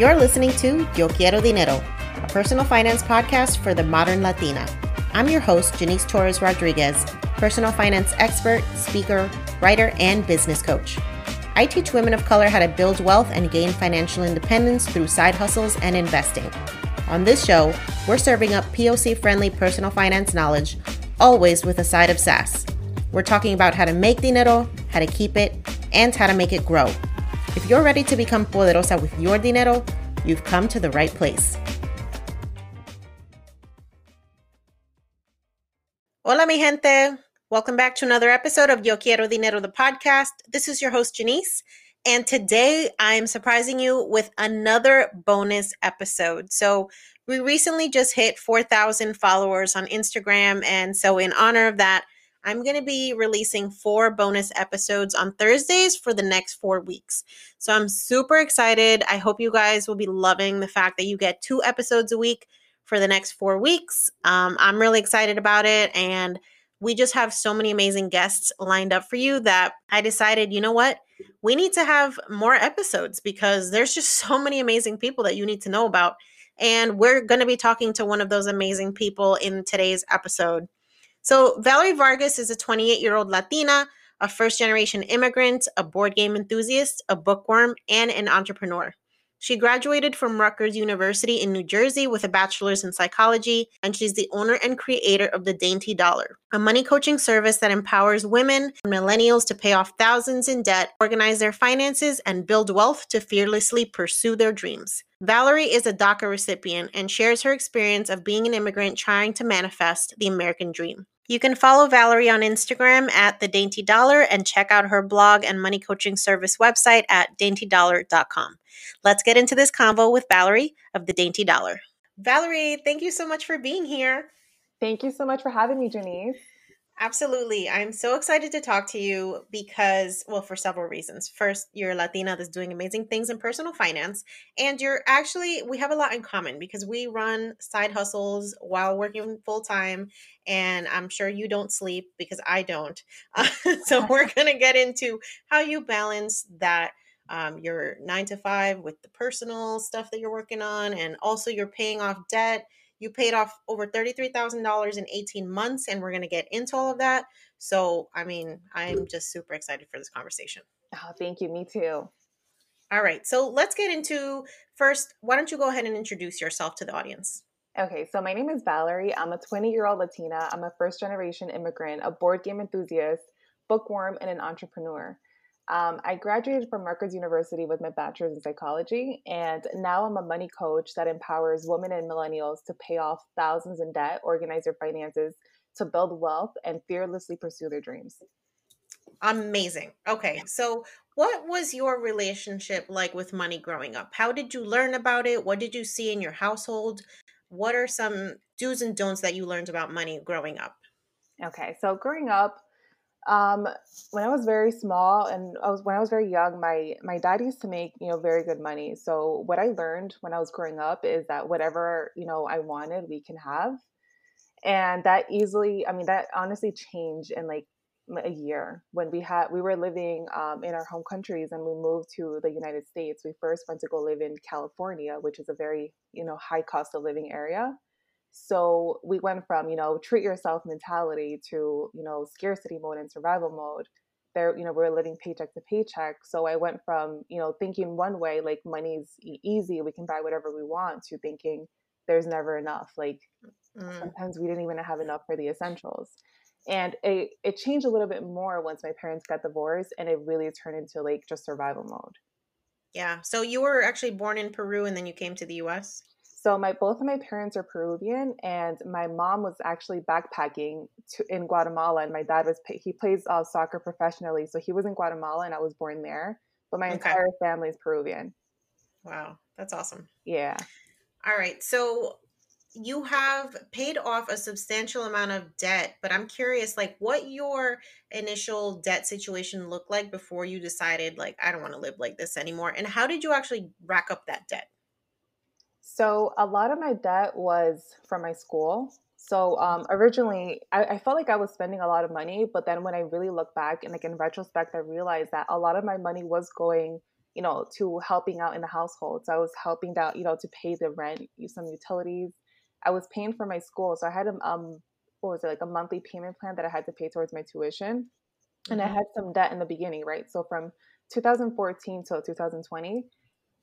You're listening to Yo Quiero Dinero, a personal finance podcast for the modern Latina. I'm your host, Janice Torres Rodriguez, personal finance expert, speaker, writer, and business coach. I teach women of color how to build wealth and gain financial independence through side hustles and investing. On this show, we're serving up POC friendly personal finance knowledge, always with a side of sass. We're talking about how to make dinero, how to keep it, and how to make it grow. If you're ready to become poderosa with your dinero, you've come to the right place. Hola, mi gente. Welcome back to another episode of Yo Quiero Dinero, the podcast. This is your host, Janice. And today I'm surprising you with another bonus episode. So, we recently just hit 4,000 followers on Instagram. And so, in honor of that, I'm going to be releasing four bonus episodes on Thursdays for the next four weeks. So I'm super excited. I hope you guys will be loving the fact that you get two episodes a week for the next four weeks. Um, I'm really excited about it. And we just have so many amazing guests lined up for you that I decided, you know what? We need to have more episodes because there's just so many amazing people that you need to know about. And we're going to be talking to one of those amazing people in today's episode. So, Valerie Vargas is a 28 year old Latina, a first generation immigrant, a board game enthusiast, a bookworm, and an entrepreneur. She graduated from Rutgers University in New Jersey with a bachelor's in psychology, and she's the owner and creator of the Dainty Dollar, a money coaching service that empowers women and millennials to pay off thousands in debt, organize their finances, and build wealth to fearlessly pursue their dreams. Valerie is a DACA recipient and shares her experience of being an immigrant trying to manifest the American dream. You can follow Valerie on Instagram at The Dainty Dollar and check out her blog and money coaching service website at daintydollar.com. Let's get into this convo with Valerie of The Dainty Dollar. Valerie, thank you so much for being here. Thank you so much for having me, Janice. Absolutely. I'm so excited to talk to you because, well, for several reasons. First, you're a Latina that's doing amazing things in personal finance. And you're actually, we have a lot in common because we run side hustles while working full time. And I'm sure you don't sleep because I don't. Uh, so we're going to get into how you balance that. Um, your nine to five with the personal stuff that you're working on, and also you're paying off debt you paid off over $33,000 in 18 months, and we're going to get into all of that. So, I mean, I'm just super excited for this conversation. Oh, thank you. Me too. All right. So, let's get into first. Why don't you go ahead and introduce yourself to the audience? Okay, so my name is Valerie. I'm a 20 year old Latina. I'm a first generation immigrant, a board game enthusiast, bookworm, and an entrepreneur. Um, I graduated from Rutgers University with my bachelor's in psychology, and now I'm a money coach that empowers women and millennials to pay off thousands in debt, organize their finances, to build wealth, and fearlessly pursue their dreams. Amazing. Okay. So, what was your relationship like with money growing up? How did you learn about it? What did you see in your household? What are some do's and don'ts that you learned about money growing up? Okay. So, growing up, um, when I was very small and I was when I was very young, my my dad used to make you know very good money. So what I learned when I was growing up is that whatever you know I wanted, we can have, and that easily. I mean, that honestly changed in like a year when we had we were living um, in our home countries and we moved to the United States. We first went to go live in California, which is a very you know high cost of living area. So we went from, you know, treat yourself mentality to, you know, scarcity mode and survival mode. There, you know, we're living paycheck to paycheck. So I went from, you know, thinking one way, like money's easy, we can buy whatever we want, to thinking there's never enough. Like mm. sometimes we didn't even have enough for the essentials. And it, it changed a little bit more once my parents got divorced and it really turned into like just survival mode. Yeah. So you were actually born in Peru and then you came to the US? So my both of my parents are Peruvian, and my mom was actually backpacking to, in Guatemala, and my dad was he plays uh, soccer professionally, so he was in Guatemala, and I was born there. But my okay. entire family is Peruvian. Wow, that's awesome. Yeah. All right, so you have paid off a substantial amount of debt, but I'm curious, like, what your initial debt situation looked like before you decided, like, I don't want to live like this anymore, and how did you actually rack up that debt? So a lot of my debt was from my school. So um, originally, I, I, felt like I was spending a lot of money, but then when I really look back and like in retrospect, I realized that a lot of my money was going, you know, to helping out in the household. So I was helping out, you know, to pay the rent, some utilities. I was paying for my school, so I had a um, what was it like a monthly payment plan that I had to pay towards my tuition, and mm-hmm. I had some debt in the beginning, right? So from 2014 till 2020,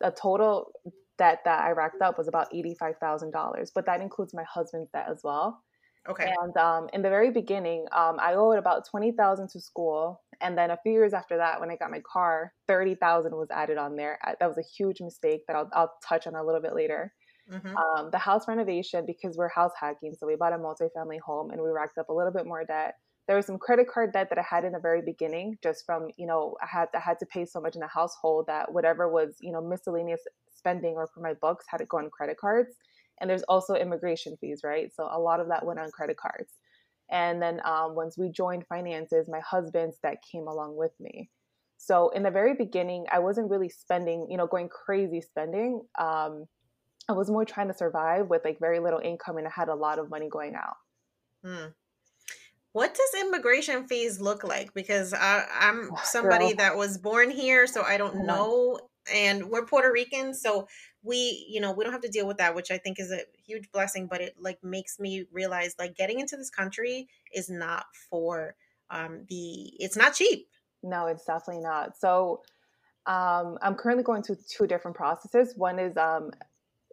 a total debt that I racked up was about $85,000, but that includes my husband's debt as well. Okay. And um, in the very beginning, um, I owed about 20000 to school. And then a few years after that, when I got my car, 30000 was added on there. That was a huge mistake that I'll, I'll touch on a little bit later. Mm-hmm. Um, the house renovation, because we're house hacking, so we bought a multifamily home and we racked up a little bit more debt there was some credit card debt that I had in the very beginning, just from you know I had I had to pay so much in the household that whatever was you know miscellaneous spending or for my books had to go on credit cards. And there's also immigration fees, right? So a lot of that went on credit cards. And then um, once we joined finances, my husband's debt came along with me. So in the very beginning, I wasn't really spending, you know, going crazy spending. Um, I was more trying to survive with like very little income, and I had a lot of money going out. Hmm. What does immigration fees look like? Because I, am somebody Girl. that was born here, so I don't know. And we're Puerto Rican, so we, you know, we don't have to deal with that, which I think is a huge blessing. But it like makes me realize like getting into this country is not for um the. It's not cheap. No, it's definitely not. So um, I'm currently going through two different processes. One is um,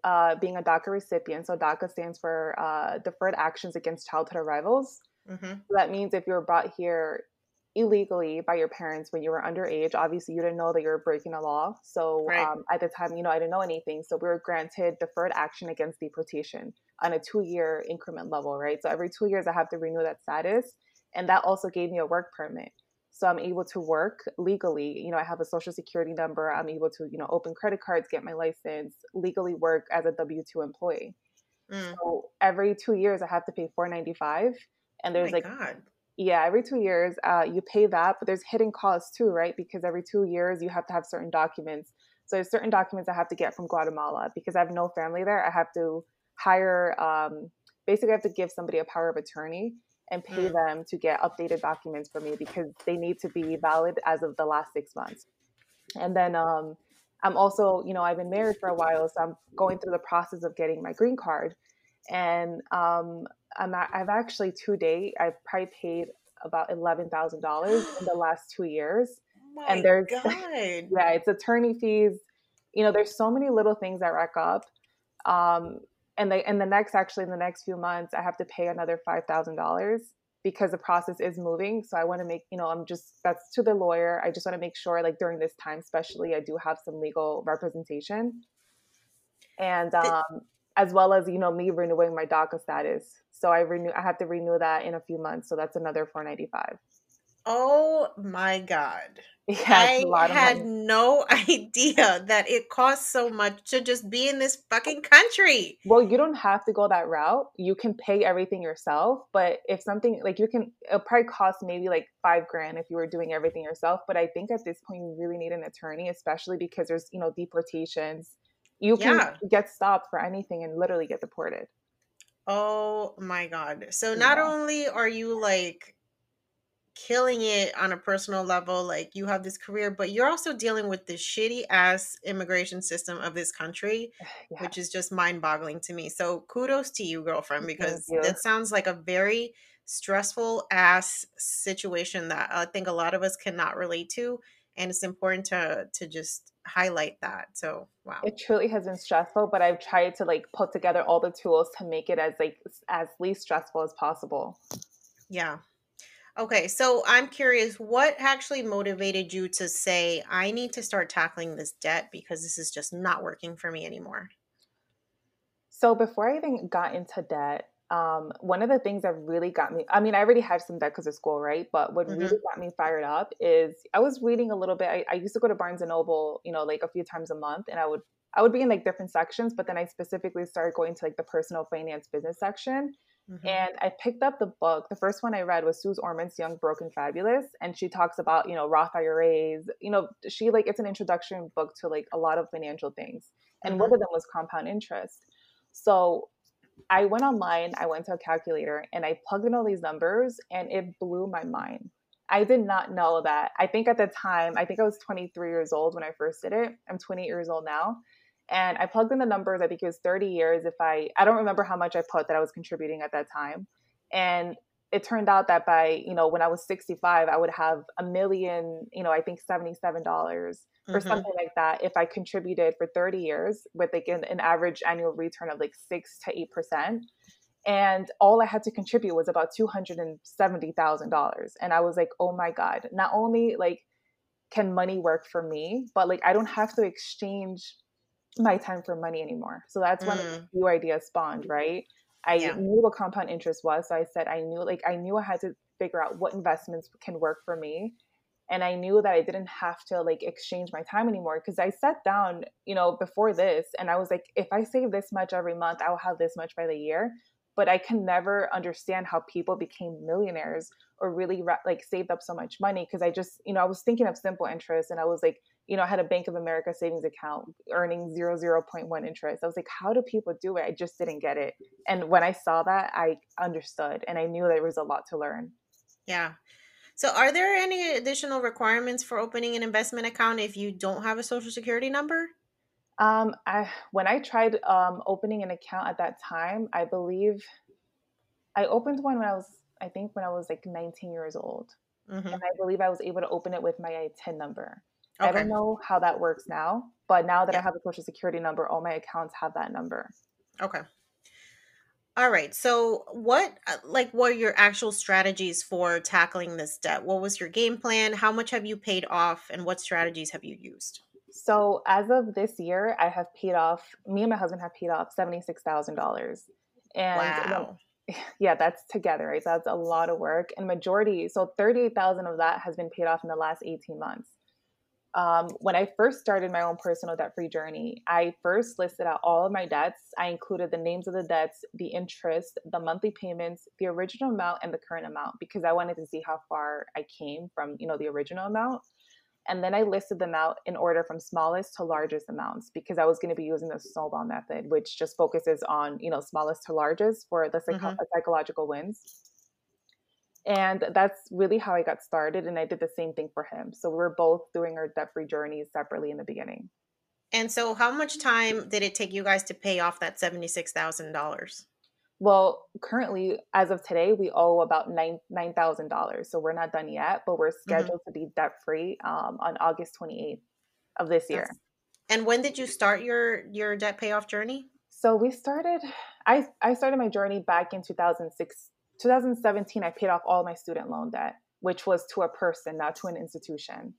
uh, being a DACA recipient. So DACA stands for uh, Deferred Actions Against Childhood Arrivals. Mm-hmm. So that means if you were brought here illegally by your parents when you were underage, obviously you didn't know that you were breaking a law. So right. um, at the time, you know, I didn't know anything. So we were granted deferred action against deportation on a two year increment level, right? So every two years, I have to renew that status. And that also gave me a work permit. So I'm able to work legally. You know, I have a social security number. I'm able to, you know, open credit cards, get my license, legally work as a W 2 employee. Mm. So every two years, I have to pay 495 and oh there's oh like God. yeah every two years uh, you pay that but there's hidden costs too right? Because every two years you have to have certain documents. So there's certain documents i have to get from guatemala because i have no family there. I have to hire um, basically i have to give somebody a power of attorney and pay mm. them to get updated documents for me because they need to be valid as of the last six months. And then um, i'm also you know i've been married for a while so i'm going through the process of getting my green card and um, I'm I've actually to date I've probably paid about eleven thousand dollars in the last two years. Oh and there's yeah, it's attorney fees. You know, there's so many little things that rack up. Um, and they and the next actually in the next few months I have to pay another five thousand dollars because the process is moving. So I want to make, you know, I'm just, that's to the lawyer. I just want to make sure, like during this time, especially, I do have some legal representation. And um, as well as, you know, me renewing my DACA status. So I renew, I have to renew that in a few months. So that's another 495. Oh my God. Yeah, I had no idea that it costs so much to just be in this fucking country. Well, you don't have to go that route. You can pay everything yourself, but if something like you can, it'll probably cost maybe like five grand if you were doing everything yourself. But I think at this point, you really need an attorney, especially because there's, you know, deportations. You can yeah. get stopped for anything and literally get deported. Oh my God. So not yeah. only are you like, killing it on a personal level like you have this career but you're also dealing with the shitty ass immigration system of this country yeah. which is just mind-boggling to me so kudos to you girlfriend because that sounds like a very stressful ass situation that i think a lot of us cannot relate to and it's important to to just highlight that so wow. It truly has been stressful but i've tried to like put together all the tools to make it as like as least stressful as possible. Yeah. Okay, so I'm curious, what actually motivated you to say, I need to start tackling this debt because this is just not working for me anymore? So, before I even got into debt, um, one of the things that really got me I mean, I already had some debt because of school, right? But what mm-hmm. really got me fired up is I was reading a little bit. I, I used to go to Barnes and Noble, you know, like a few times a month, and I would I would be in like different sections, but then I specifically started going to like the personal finance business section. Mm-hmm. And I picked up the book. The first one I read was Suze Orman's Young, broken Fabulous. And she talks about, you know, Roth IRAs. You know, she like, it's an introduction book to like a lot of financial things. And mm-hmm. one of them was compound interest. So I went online, I went to a calculator, and I plugged in all these numbers, and it blew my mind. I did not know that. I think at the time, I think I was 23 years old when I first did it. I'm 28 years old now and I plugged in the numbers. I think it was 30 years. If I, I don't remember how much I put that I was contributing at that time. And it turned out that by, you know, when I was 65, I would have a million, you know, I think $77 mm-hmm. or something like that if I contributed for 30 years with like an, an average annual return of like six to 8%. And all I had to contribute was about $270,000. And I was like, oh my God, not only like can money work for me, but like I don't have to exchange my time for money anymore. So that's when mm. the new idea spawned, right? I yeah. knew what compound interest was. So I said I knew like I knew I had to figure out what investments can work for me. And I knew that I didn't have to like exchange my time anymore because I sat down, you know, before this and I was like, if I save this much every month, I'll have this much by the year. But I can never understand how people became millionaires or really like saved up so much money because I just, you know, I was thinking of simple interest and I was like, you know, I had a Bank of America savings account earning zero zero point one interest. I was like, how do people do it? I just didn't get it. And when I saw that, I understood and I knew there was a lot to learn. Yeah. So, are there any additional requirements for opening an investment account if you don't have a social security number? Um, I when I tried um, opening an account at that time, I believe I opened one when I was, I think, when I was like 19 years old, mm-hmm. and I believe I was able to open it with my TIN number. Okay. I don't know how that works now, but now that yeah. I have a social security number, all my accounts have that number. Okay. All right. So, what uh, like what are your actual strategies for tackling this debt? What was your game plan? How much have you paid off and what strategies have you used? So, as of this year, I have paid off me and my husband have paid off $76,000. And wow. yeah, that's together, right? So that's a lot of work and majority, so 38,000 of that has been paid off in the last 18 months um, when I first started my own personal debt free journey, I first listed out all of my debts. I included the names of the debts, the interest, the monthly payments, the original amount, and the current amount because I wanted to see how far I came from, you know, the original amount. And then I listed them out in order from smallest to largest amounts because I was going to be using the snowball method, which just focuses on, you know, smallest to largest for the psycho- mm-hmm. psychological wins and that's really how I got started. And I did the same thing for him. So we were both doing our debt free journeys separately in the beginning. And so, how much time did it take you guys to pay off that $76,000? Well, currently, as of today, we owe about nine nine thousand dollars. So we're not done yet, but we're mm-hmm. scheduled mm-hmm. to be debt free um, on August twenty eighth of this year. And when did you start your your debt payoff journey? So we started. I I started my journey back in two thousand six 2017, I paid off all my student loan debt, which was to a person, not to an institution.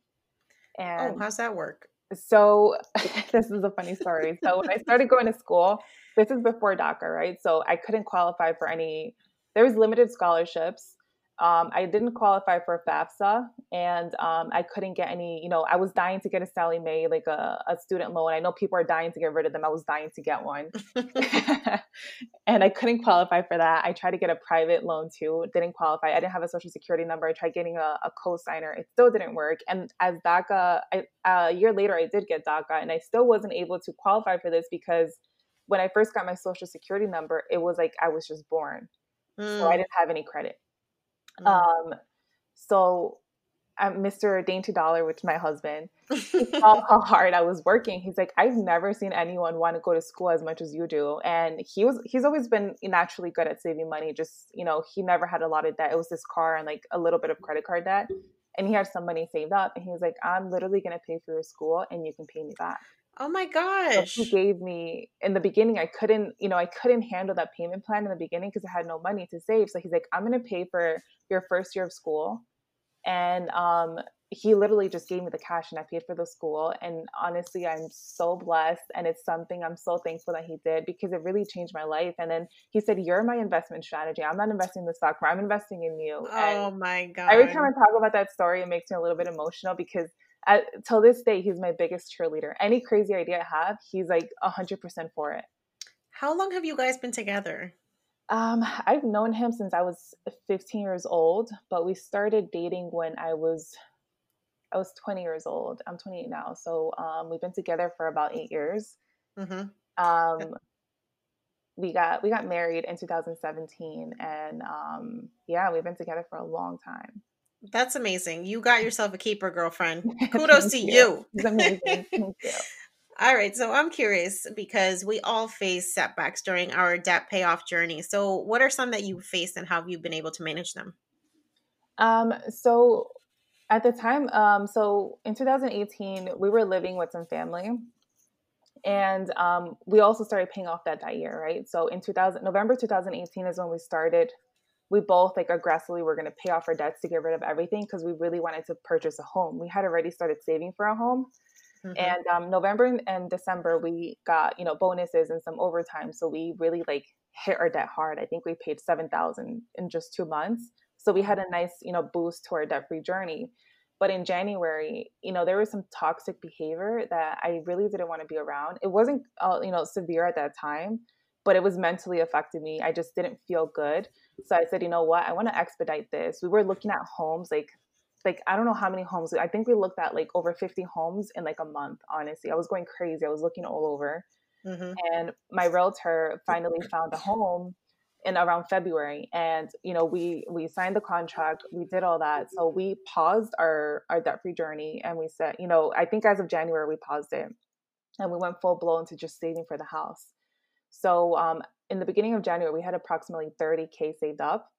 Oh, And oh, how's that work? so this is a funny story. So when I started going to school, this is before DACA, right? So I couldn't qualify for any. There was limited scholarships. Um, I didn't qualify for FAFSA, and um, I couldn't get any. You know, I was dying to get a Sallie Mae, like a, a student loan. I know people are dying to get rid of them. I was dying to get one, and I couldn't qualify for that. I tried to get a private loan too. Didn't qualify. I didn't have a social security number. I tried getting a, a co-signer. It still didn't work. And as DACA, I, a year later, I did get DACA, and I still wasn't able to qualify for this because when I first got my social security number, it was like I was just born, Mm, so I didn't have any credit. Mm. Um, so um, Mr. Dainty Dollar, which my husband, he saw how hard I was working. He's like, I've never seen anyone want to go to school as much as you do. And he was he's always been naturally good at saving money. Just, you know, he never had a lot of debt. It was this car and like a little bit of credit card debt. And he had some money saved up. And he was like, I'm literally gonna pay for your school and you can pay me back. oh my So gosh. he gave me in the beginning, I couldn't, you know, I couldn't handle that payment plan in the beginning because I had no money to save. So he's like, I'm gonna pay for your first year of school. And um he literally just gave me the cash and I paid for the school. And honestly, I'm so blessed. And it's something I'm so thankful that he did because it really changed my life. And then he said, You're my investment strategy. I'm not investing in the stock market, I'm investing in you. Oh and my god. every time I talk about that story, it makes me a little bit emotional because at, till this day, he's my biggest cheerleader. Any crazy idea I have, he's like 100% for it. How long have you guys been together? Um, I've known him since I was 15 years old, but we started dating when I was I was 20 years old. I'm 28 now, so um, we've been together for about eight years. hmm Um, we got we got married in 2017, and um, yeah, we've been together for a long time. That's amazing. You got yourself a keeper, girlfriend. Kudos to you. He's amazing. Thank you. All right, so I'm curious because we all face setbacks during our debt payoff journey. So, what are some that you faced and how have you been able to manage them? Um, so at the time, um, so in 2018, we were living with some family, and um, we also started paying off debt that year, right? So in 2000, November 2018 is when we started. We both like aggressively were going to pay off our debts to get rid of everything because we really wanted to purchase a home. We had already started saving for a home, Mhm. and um, November and- and December we got you know bonuses and some overtime, so we really like hit our debt hard. I think we paid seven thousand in just two months, so we had a nice you know boost to our debt free journey. But in January, you know, there was some toxic behavior that I really didn't want to be around. It wasn't uh, you know severe at that time, but it was mentally affecting me. I just didn't feel good. So I said, you know what, I want to expedite this. We were looking at homes like like I don't know how many homes. I think we looked at like over 50 homes in like a month, honestly. I was going crazy. I was looking all over. Mhm. And my realtor finally found a home in around February and you know we we signed the contract, we did all that. So we paused our our debt-free journey and we said, you know, I think as of January we paused it and we went full blown to just saving for the house. So um in the beginning of January we had approximately 30k saved up.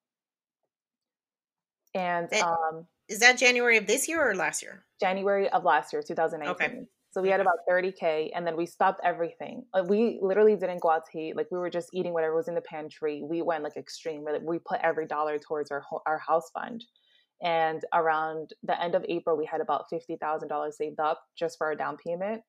And um Is that January of this year or last year? January of last year, 2019. So we had about 30K and then we stopped everything. Like we literally didn't go out to eat. Like we were just eating whatever was in the pantry. We went like extreme. Like we put every dollar towards our our house fund. And around the end of April, we had about $50,000 saved up just for our down payment.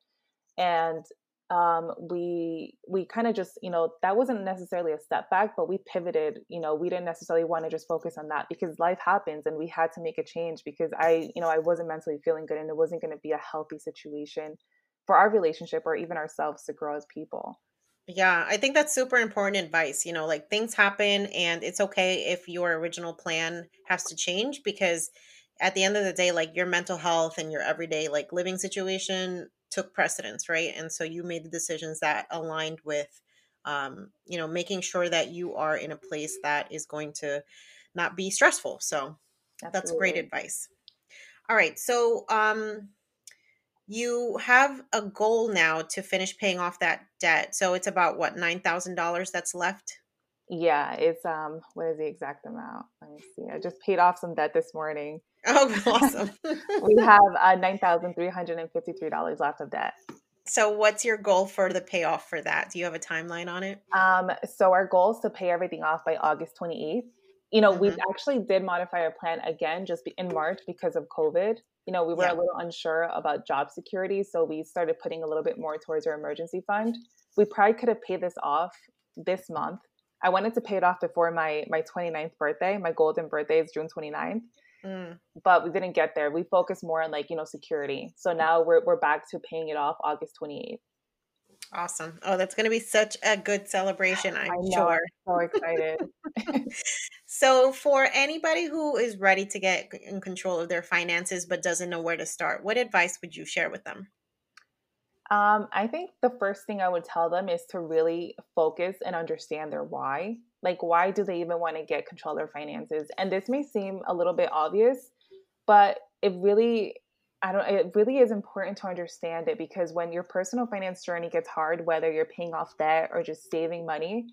And um, we we kind of just you know that wasn't necessarily a setback, but we pivoted. You know, we didn't necessarily want to just focus on that because life happens, and we had to make a change because I you know I wasn't mentally feeling good, and it wasn't going to be a healthy situation for our relationship or even ourselves to grow as people. Yeah, I think that's super important advice. You know, like things happen and it's okay if your original plan has to change because at the end of the day, like your mental health and your everyday like living situation took precedence, right? And so you made the decisions that aligned with um, you know, making sure that you are in a place that is going to not be stressful. So that's great advice. All right. So um you have a goal now to finish paying off that debt. So it's about what, $9,000 that's left? Yeah, it's um what is the exact amount? Let me see. I just paid off some debt this morning. Oh, awesome. We have uh, nine thousand three hundred and fifty three dollars left of debt. so what's your goal for the payoff for that? Do you have a timeline on it? Um, so our goal is to pay everything off by August 28th. you know, mm-hmm. we actually did modify our plan again just in March because of COVID. You know, we were yeah. a little unsure about job security, so we started putting a little bit more towards our emergency fund. We probably could have paid this off this month. I wanted to pay it off before my my 29th birthday. My golden birthday is June 29th. Mm. But we didn't get there. We focused more on like, you know, security. So now we're we're back to paying it off August 28th. Awesome. Oh, that's going to be such a good celebration, I'm know, sure. I'm so excited. so, for anybody who is ready to get in control of their finances but doesn't know where to start, what advice would you share with them? Um, I think the first thing I would tell them is to really focus and understand their why. Like, why do they even want to get control of their finances? And this may seem a little bit obvious, but it really I don't it really is important to understand it because when your personal finance journey gets hard, whether you're paying off debt or just saving money,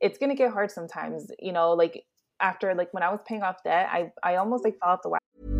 it's gonna get hard sometimes. You know, like after like when I was paying off debt, I I almost like fell off the wagon.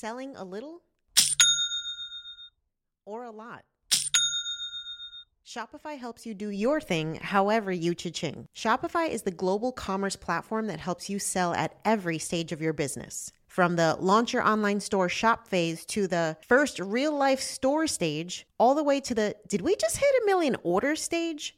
Selling a little or a lot? Shopify helps you do your thing however you cha-ching. Shopify is the global commerce platform that helps you sell at every stage of your business. From the launch your online store shop phase to the first real life store stage, all the way to the did we just hit a million order stage?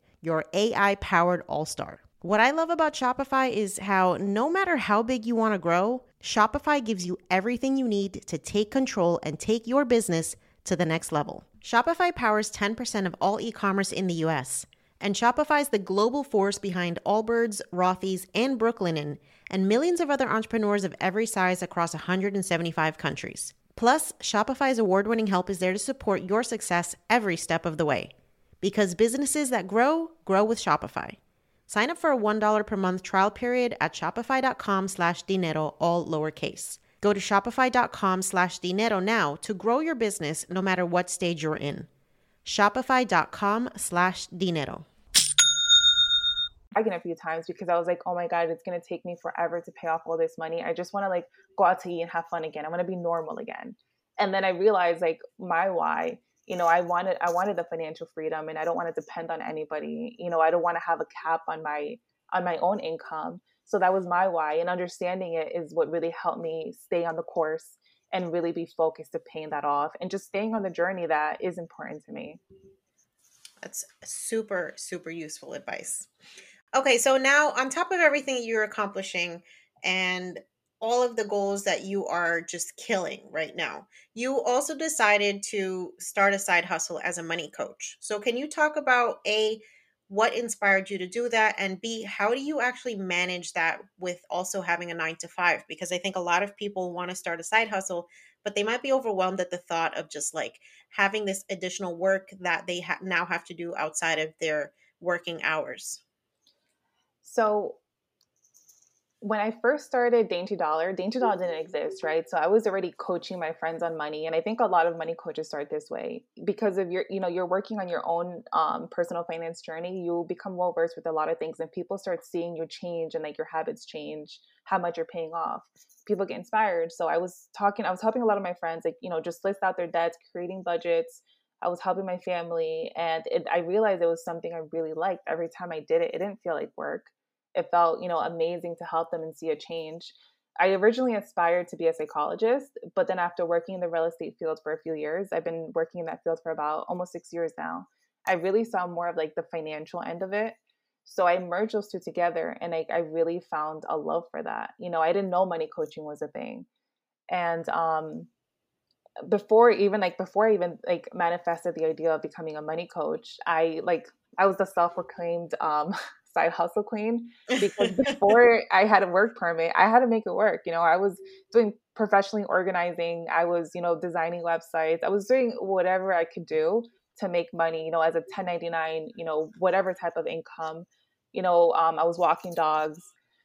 your AI powered all star. What I love about Shopify is how no matter how big you want to grow, Shopify gives you everything you need to take control and take your business to the next level. Shopify powers 10% of all e commerce in the US, and Shopify is the global force behind Allbirds, Rothy's, and Brooklinen, and millions of other entrepreneurs of every size across 175 countries. Plus, Shopify's award winning help is there to support your success every step of the way. Because businesses that grow, grow with Shopify. Sign up for a $1 per month trial period at shopify.com slash dinero, all lowercase. Go to shopify.com slash dinero now to grow your business no matter what stage you're in. Shopify.com slash dinero. Again, a few times because I was like, oh my God, it's going to take me forever to pay off all this money. I just want to like go out to eat and have fun again. I want to be normal again. And then I realized like my why you know i wanted i wanted the financial freedom and i don't want to depend on anybody you know i don't want to have a cap on my on my own income so that was my why. And understanding it is what really helped me stay on the course and really be focused to paying that off and just staying on the journey that is important to me. That's super, super useful advice. Okay, so now on top of everything you're accomplishing and all of the goals that you are just killing right now, you also decided to start a side hustle as a money coach. So, can you talk about a what inspired you to do that and b how do you actually manage that with also having a 9 to 5 because i think a lot of people want to start a side hustle but they might be overwhelmed at the thought of just like having this additional work that they ha- now have to do outside of their working hours. So when I first started Dainty Dollar, Dainty Dollar didn't exist, right? So I was already coaching my friends on money, and I think a lot of money coaches start this way because of your, you know, you're working on your own um, personal finance journey. You become well versed with a lot of things, and people start seeing you change and like your habits change, how much you're paying off. People get inspired. So I was talking, I was helping a lot of my friends, like you know, just list out their debts, creating budgets. I was helping my family, and it, I realized it was something I really liked. Every time I did it, it didn't feel like work it felt you know amazing to help them and see a change i originally aspired to be a psychologist but then after working in the real estate field for a few years i've been working in that field for about almost six years now i really saw more of like the financial end of it So I merged those two together and I, I really found a love for that. You know, I didn't know money coaching was a thing. And um, before even like before I even like manifested the idea of becoming a money coach, I like I was the self-proclaimed um, side hustle queen because before I had a work permit, I had to make it work. You know, I was doing professionally organizing, I was, you know, designing websites, I was doing whatever I could do to make money, you know, as a 1099, you know, whatever type of income. You know, um, I was walking dogs.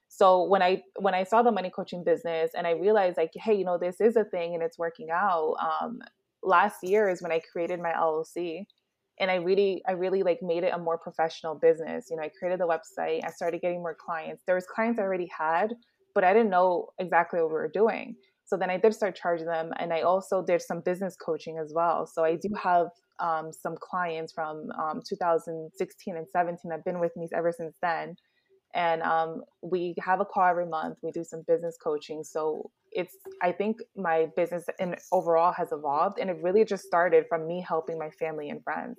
So when I when I saw the money coaching business and I realized like, hey, you know, this is a thing and it's working out. Um, last year is when I created my LLC and i really i really like made it a more professional business you know i created the website i started getting more clients. There was clients i already had but i didn't know exactly what we were doing. So then i did start charging them and i also did some business coaching as well. So i do have um, some clients from um, 2016 and 17 that have been with me ever since then. And um, we have a call every month. We do some business coaching. So it's i think my business and overall has evolved and it really just started from me helping my family and friends.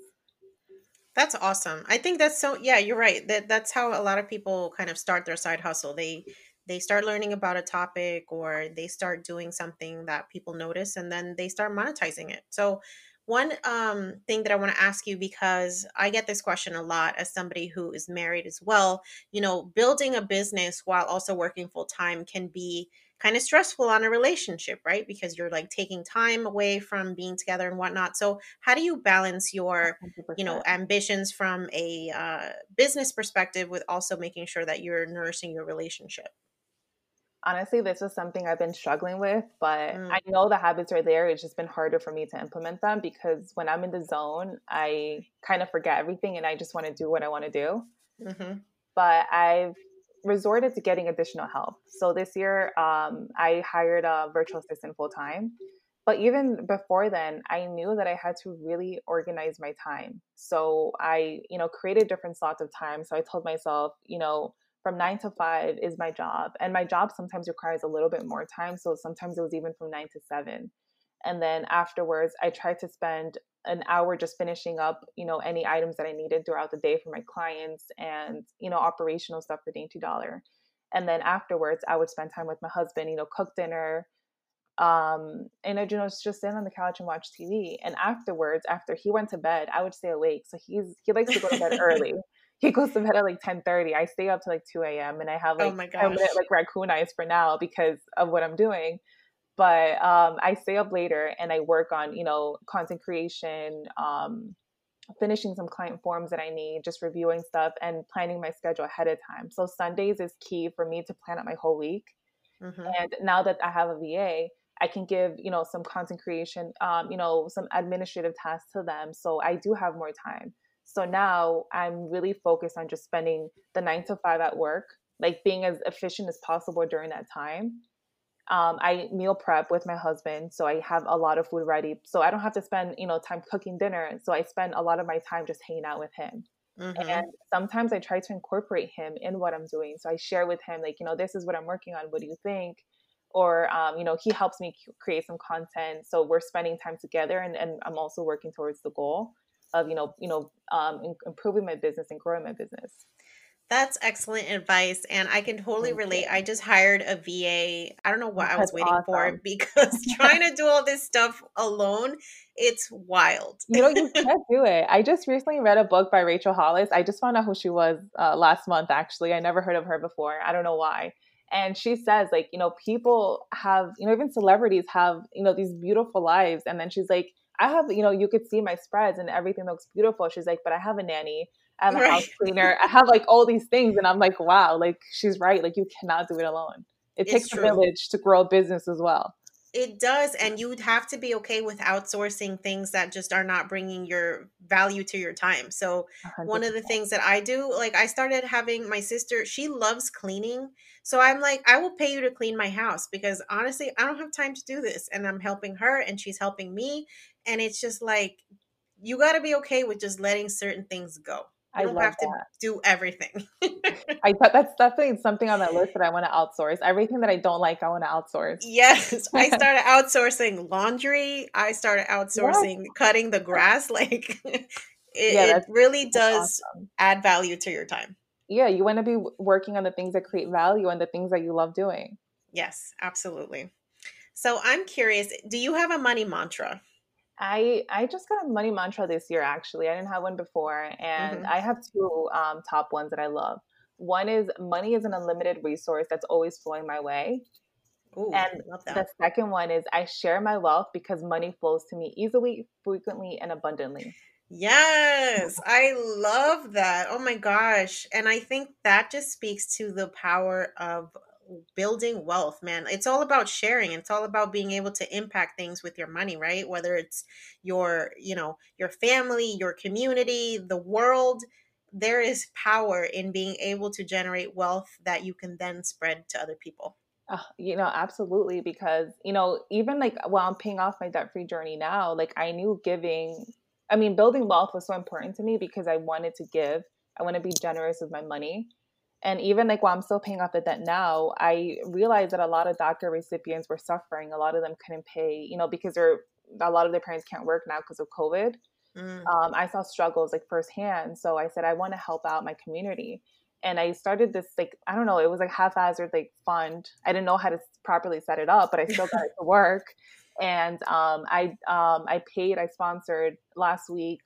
That's awesome. I think that's so yeah you're right. That that's how a lot of people kind of start their side hustle. They they start learning about a topic or they start doing something that people notice and then they start monetizing it. So one um, thing that I want to ask you because I get this question a lot as somebody who is married as well. You know, building a business while also working full time can be kind of stressful on a relationship, right? Because you're like taking time away from being together and whatnot. So, how do you balance your, 100%. you know, ambitions from a uh, business perspective with also making sure that you're nourishing your relationship? honestly, this is something I've been struggling with, but mm. I know the habits are there. It's just been harder for me to implement them because when I'm in the zone, I kind of forget everything and I just want to do what I want to do. Mm-hmm. But I've resorted to getting additional help. So this year, um, I hired a virtual assistant full time. But even before then, I knew that I had to really organize my time. So I, you know, created different slots of time. So I told myself, you know, from nine to five is my job. And my job sometimes requires a little bit more time. So sometimes it was even from nine to seven. And then afterwards, I tried to spend an hour just finishing up, you know, any items that I needed throughout the day for my clients and, you know, operational stuff for Dainty Dollar. And then afterwards, I would spend time with my husband, you know, cook dinner, um, and I you know just sit on the couch and watch TV. And afterwards, after he went to bed, I would stay awake. So he's he likes to go to bed early he goes to bed at like 10 30 i stay up to like 2 a.m and i have oh like oh like raccoon eyes for now because of what i'm doing but um, i stay up later and i work on you know content creation um, finishing some client forms that i need just reviewing stuff and planning my schedule ahead of time so sundays is key for me to plan out my whole week mm-hmm. and now that i have a va I can give, you know, some content creation, um, you know, some administrative tasks to them. So I do have more time. So now I'm really focused on just spending the nine to five at work, like being as efficient as possible during that time. Um, I meal prep with my husband, so I have a lot of food ready. So I don't have to spend, you know, time cooking dinner. So I spend a lot of my time just hanging out with him. Mm-hmm. And sometimes I try to incorporate him in what I'm doing. So I share with him, like, you know, this is what I'm working on. What do you think? Or, um, you know, he helps me create some content. So we're spending time together, and, and I'm also working towards the goal of you know you know um, improving my business and growing my business that's excellent advice and i can totally Thank relate. you. i just hired a va i don't know what that's i was waiting awesome. for because trying to do all this stuff alone it's wild. You know you can't do it. I just recently read a book by rachel hollis. I just found out who she was uh, last month actually. I never heard of her before. I don't know why. And she says like you know people have you know even celebrities have you know these beautiful lives. And then she's like I have, you know, you could see my spreads and everything looks beautiful. She's like, but I have a nanny, I have a right. house cleaner, I have like all these things. And I'm like, wow, like she's right. Like you cannot do it alone. It it's takes true. a village to grow a business as well. It does. And you would have to be okay with outsourcing things that just are not bringing your value to your time. So, 100%. one of the things that I do, like, I started having my sister, she loves cleaning. So, I'm like, I will pay you to clean my house because honestly, I don't have time to do this. And I'm helping her and she's helping me and it's just like you got to be okay with just letting certain things go. I don't have that. to do everything. I thought that's definitely something on that list that I want to outsource. Everything that I don't like, I want to outsource. Yes, I started outsourcing laundry. I started outsourcing yes. cutting the grass. Like it, yeah, it really does awesome. add value to your time. yeah, you want to be working on the things that create value and the things that you love doing. Yes, absolutely. So I'm curious, do you have a money mantra? I I just got a money mantra this year. Actually, I didn't have one before, and mm-hmm. I have two um, top ones that I love. One is money is an unlimited resource that's always flowing my way. Ooh, and the second one is I share my wealth because money flows to me easily, frequently, and abundantly. Yes, I love that. Oh my gosh. And I think that just speaks to the power of building wealth, man. It's all about sharing. It's all about being able to impact things with your money, right? Whether it's your, you know, your family, your community, the world, there is power in being able to generate wealth that you can then spread to other people. Uh, you know, absolutely. Because, you know, even like while I'm paying off my debt free journey now, like I knew giving, I mean, building wealth was so important to me because I wanted to give. I want to be generous with my money. And even like while I'm still paying off the debt now, I realized that a lot of DACA recipients were suffering. A lot of them couldn't pay, you know, because they're a lot of their parents can't work now because of COVID. Mm. Um, I saw struggles like firsthand. So I said, I want to help out my community. And I started this like I don't know, it was like haphazard like fund. I didn't know how to properly set it up, but I still got it to work. And um, I um, I paid, I sponsored last week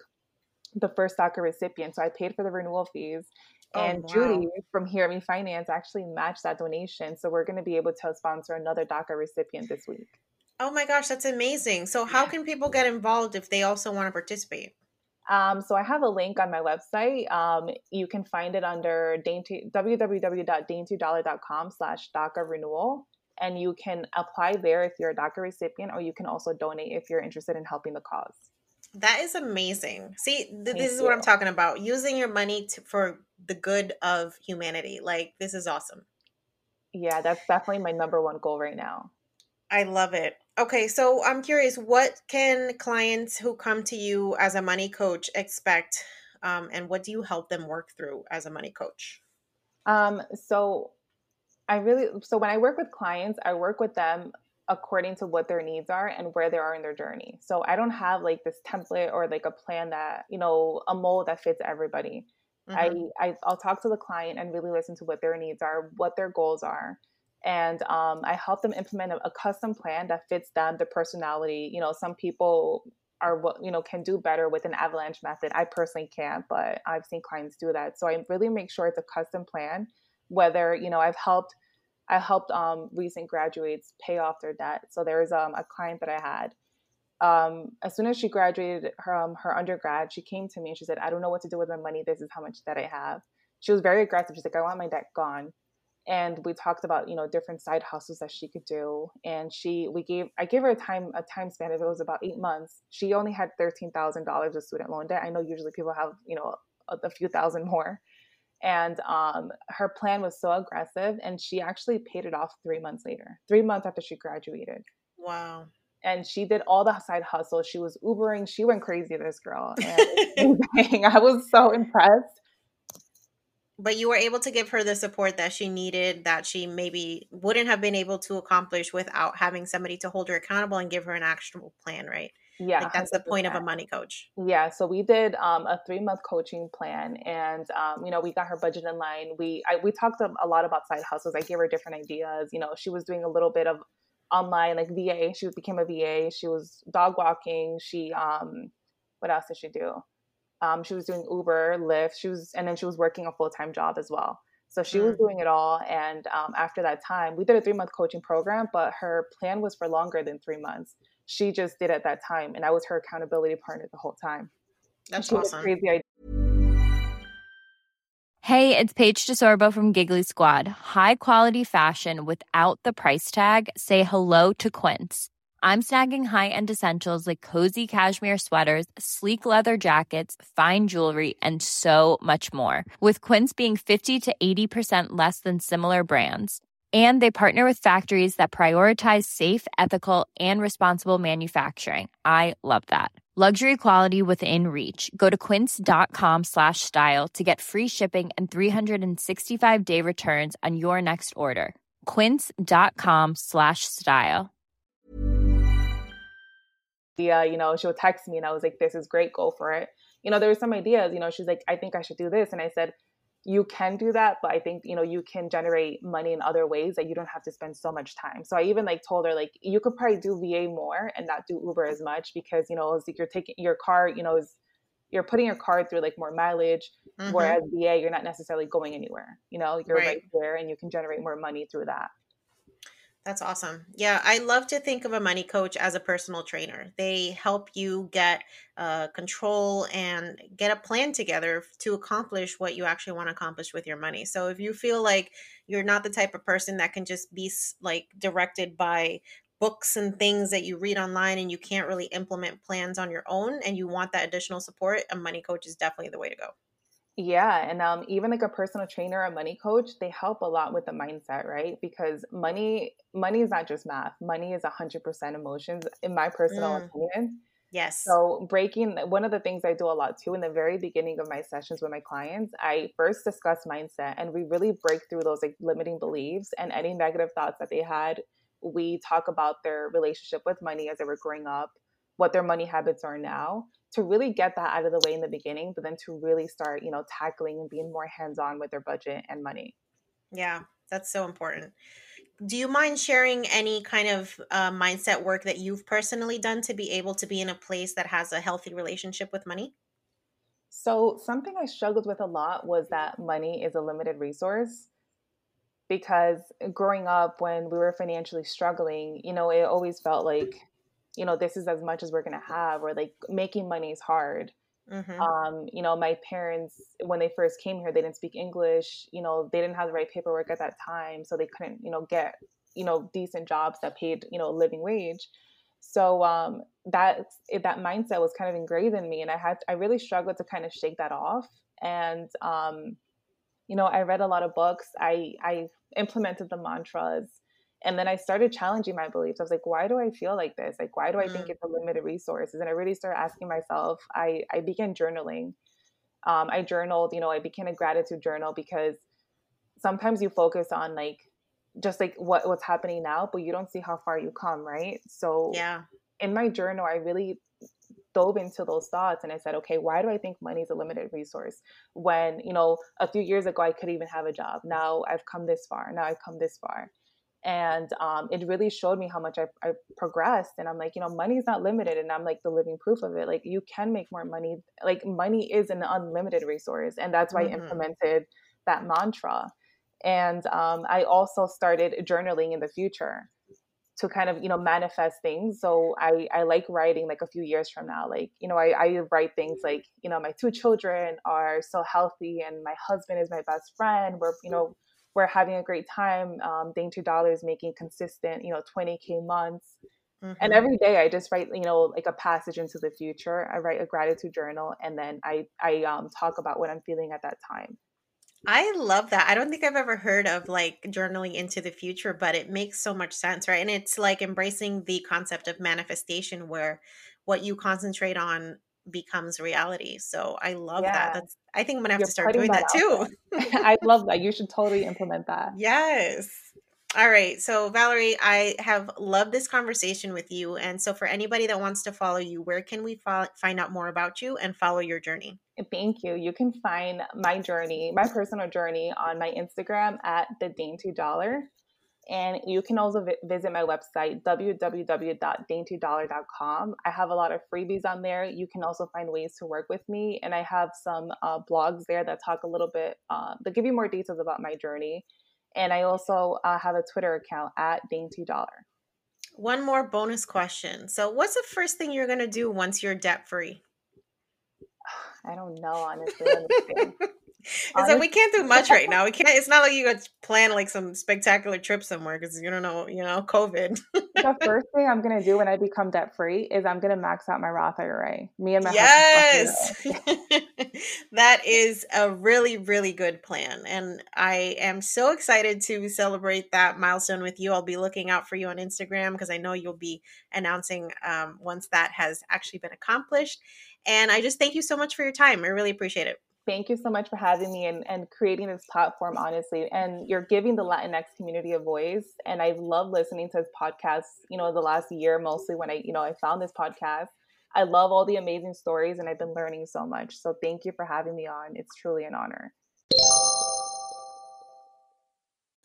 the first DACA recipient. So I paid for the renewal fees Oh, and wow. Judy from Hear Me Finance actually matched that donation. So we're going to be able to sponsor another DACA recipient this week. Oh my gosh, that's amazing. So, how can people get involved if they also want to participate? Um, so I have a link on my website. Um, you can find it under dainty, www.daintydollar.com slash DACA renewal. And you can apply there if you're a DACA recipient, or you can also donate if you're interested in helping the cause. That is amazing. See, th- this is you. what I'm talking about. Using your money to, for the good of humanity. Like this is awesome. Yeah, that's definitely my number one goal right now. I love it. Okay, so I'm curious, what can clients who come to you as a money coach expect, um, and what do you help them work through as a money coach? Um, so I really so when I work with clients, I work with them according to what their needs are and where they are in their journey. So I don't have like this template or like a plan that, you know, a mold that fits everybody. Mm-hmm. I, I I'll talk to the client and really listen to what their needs are, what their goals are. And um, I help them implement a, a custom plan that fits them, their personality. You know, some people are what you know can do better with an avalanche method. I personally can't, but I've seen clients do that. So I really make sure it's a custom plan. Whether you know I've helped I helped um, recent graduates pay off their debt. So there was um, a client that I had. Um, as soon as she graduated her, um, her undergrad, she came to me and she said, I don't know what to do with my money. This is how much debt I have. She was very aggressive. She's like, I want my debt gone. And we talked about, you know, different side hustles that she could do. And she, we gave, I gave her a time, a time span of it was about eight months. She only had $13,000 of student loan debt. I know usually people have, you know, a, a few thousand more and um, her plan was so aggressive and she actually paid it off three months later three months after she graduated. Wow. And she did all the side hustle. She was ubering. She went crazy this girl. I was so impressed. But you were able to give her the support that she needed that she maybe wouldn't have been able to accomplish without having somebody to hold her accountable and give her an actionable plan right yeah, like that's 100%. the point of a money coach. Yeah, so we did um, a three month coaching plan, and um, you know we got her budget in line. We I, we talked a lot about side hustles. I gave her different ideas. You know, she was doing a little bit of online like VA. She became a VA. She was dog walking. She um, what else did she do? Um, she was doing Uber, Lyft. She was, and then she was working a full time job as well. So she mm. was doing it all. And um, after that time, we did a three month coaching program, but her plan was for longer than three months she just did at that time. And I was her accountability partner the whole time. That's she awesome. crazy idea. Hey, it's Paige DeSorbo from Giggly Squad. High quality fashion without the price tag. Say hello to Quince. I'm snagging high-end essentials like cozy cashmere sweaters, sleek leather jackets, fine jewelry, and so much more. With Quince being 50 to 80% less than similar brands and they partner with factories that prioritize safe ethical and responsible manufacturing. I love that. Luxury quality within reach. Go to quince.com slash style to get free shipping and 365 day returns on your next order. quince.com slash style. Yeah you know she'll text me and i was like this is great go for it. You know there were some ideas you know she's like i think i should do this. And i said you can do that but i think you know you can generate money in other ways that you don't have to spend so much time so i even like told her like you could probably do va more and not do uber as much because you know it's like you're taking your car you know is you're putting your car through like more mileage mm-hmm. whereas va you're not necessarily going anywhere you know you're right. right there and you can generate more money through that that's awesome. Yeah, I love to think of a money coach as a personal trainer. They help you get uh, control and get a plan together to accomplish what you actually want to accomplish with your money. So if you feel like you're not the type of person that can just be like directed by books and things that you read online and you can't really implement plans on your own and you want that additional support, a money coach is definitely the way to go. Yeah, and um, even like a personal trainer or money coach, they help a lot with the mindset, right? Because money, money is not just math. Money is hundred percent emotions, in my personal mm. opinion. Yes. So breaking one of the things I do a lot too in the very beginning of my sessions with my clients, I first discuss mindset and we really break through those like limiting beliefs and any negative thoughts that they had. We talk about their relationship with money as they were growing up, what their money habits are now, to really get that out of the way in the beginning, but then to really start, you know, tackling and being more hands on with their budget and money. Yeah, that's so important. Do you mind sharing any kind of uh, mindset work that you've personally done to be able to be in a place that has a healthy relationship with money? So, something I struggled with a lot was that money is a limited resource because growing up when we were financially struggling, you know, it always felt like you know this is as much as we're gonna have or like making money is hard. Mm-hmm. um you know my parents when they first came here they didn't speak english you know they didn't have the right paperwork at that time so they couldn't you know get you know decent jobs that paid you know a living wage. So um that that mindset was kind of engraved in me and i had i really struggled to kind of shake that off. And um you know i read a lot of books. I i implemented the mantras and then I started challenging my beliefs. I was like, why do I feel like this? Like, why do I think mm. it's a limited resources? And I really started asking myself, I, I began journaling. Um, I journaled, you know, I became a gratitude journal because sometimes you focus on like just like what, what's happening now, but you don't see how far you come, right? So yeah, in my journal, I really dove into those thoughts and I said, okay, why do I think money is a limited resource? When, you know, a few years ago I could even have a job. Now I've come this far. Now I've come this far and um, it really showed me how much I, I progressed. And i'm like you know money is not limited. And i'm like the living proof of it. Like you can make more money. Like money is an unlimited resource. And that's why mm-hmm. i implemented that mantra. And um, i also started journaling in the future to kind of you know manifest things. So i i like writing like a few years from now. Like you know i, I write things like you know my two children are so healthy and my husband is my best friend. We're you know we're having a great time. Um, Dainty Dollar is making consistent, you know, 20K months. Mm-hmm. And every day I just write, you know, like a passage into the future. I write a gratitude journal and then I, I um, talk about what I'm feeling at that time. I love that. I don't think I've ever heard of like journaling into the future, but it makes so much sense, right? And it's like embracing the concept of manifestation where what you concentrate on becomes reality. So I love yeah. that. That's I think I'm gonna have You're to start doing that, that too. I love that. You should totally implement that. Yes. All right. So Valerie, I have loved this conversation with you. And so for anybody that wants to follow you, where can we fo- find out more about you and follow your journey? Eh, thank you. You can find my journey, my personal journey on my Instagram at the Dainty Dollar. And you can also vi- visit my website, www.daintydollar.com. I have a lot of freebies on there. You can also find ways to work with me. And I have some uh, blogs there that talk a little bit, uh, that give you more details about my journey. And I also uh, have a Twitter account at Dainty Dollar. One more bonus question. So, what's the first thing you're going to do once you're debt free? I don't know, honestly. it's like we can't do much right now. We can't. It's not like you could plan like some spectacular trip somewhere because you don't know, you know, COVID. the first thing I'm gonna do when I become debt free is I'm gonna max out my Roth IRA. Me and my husband. yes, that is a really really good plan, and I am so excited to celebrate that milestone with you. I'll be looking out for you on Instagram because I know you'll be announcing um, once that has actually been accomplished. And I just thank you so much for your time. I really appreciate it thank you so much for having me and, and creating this platform, honestly. And you're giving the Latinx community a voice. And I love listening to his podcasts, you know, the last year, mostly when I, you know, I found this podcast. I love all the amazing stories and I've been learning so much. So thank you for having me on. It's truly an honor.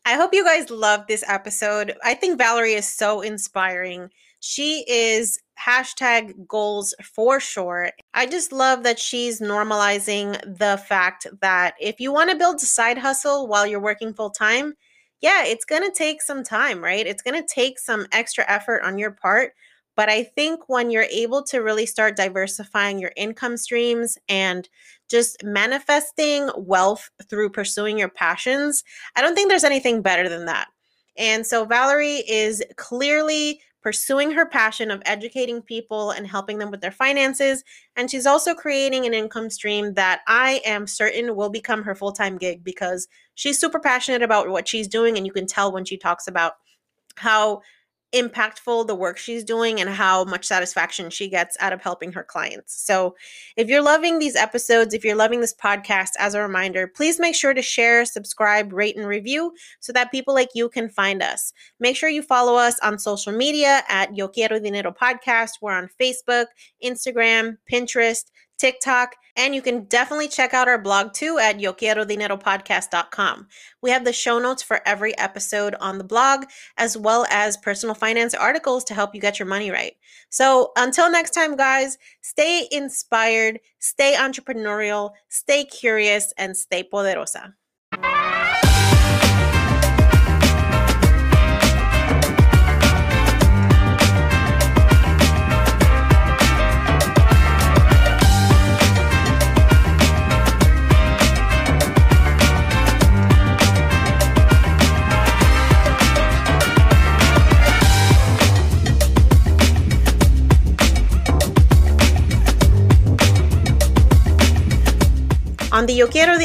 I hope you guys love this episode. I think Valerie is so inspiring. She is hashtag goals for sure. I just love that she's normalizing the fact that if you want to build a side hustle while you're working full time, yeah, it's going to take some time, right? It's going to take some extra effort on your part. But I think when you're able to really start diversifying your income streams and just manifesting wealth through pursuing your passions, I don't think there's anything better than that. And so Valerie is clearly pursuing her passion of educating people and helping them with their finances. And she's also creating an income stream that I am certain will become her full time gig because she's super passionate about what she's doing. And you can tell when she talks about how impactful the work she's doing and how much satisfaction she gets out of helping her clients. So, if you're loving these episodes, if you're loving this podcast, as a reminder, please make sure to share, subscribe, rate, and review so that people like you can find us. Make sure you follow us on social media at Yo Quiero Dinero Podcast. We're on Facebook, Instagram, Pinterest. TikTok, and you can definitely check out our blog too at yoquierodineropodcast.com. We have the show notes for every episode on the blog, as well as personal finance articles to help you get your money right. So until next time, guys, stay inspired, stay entrepreneurial, stay curious, and stay poderosa. Yo Quiero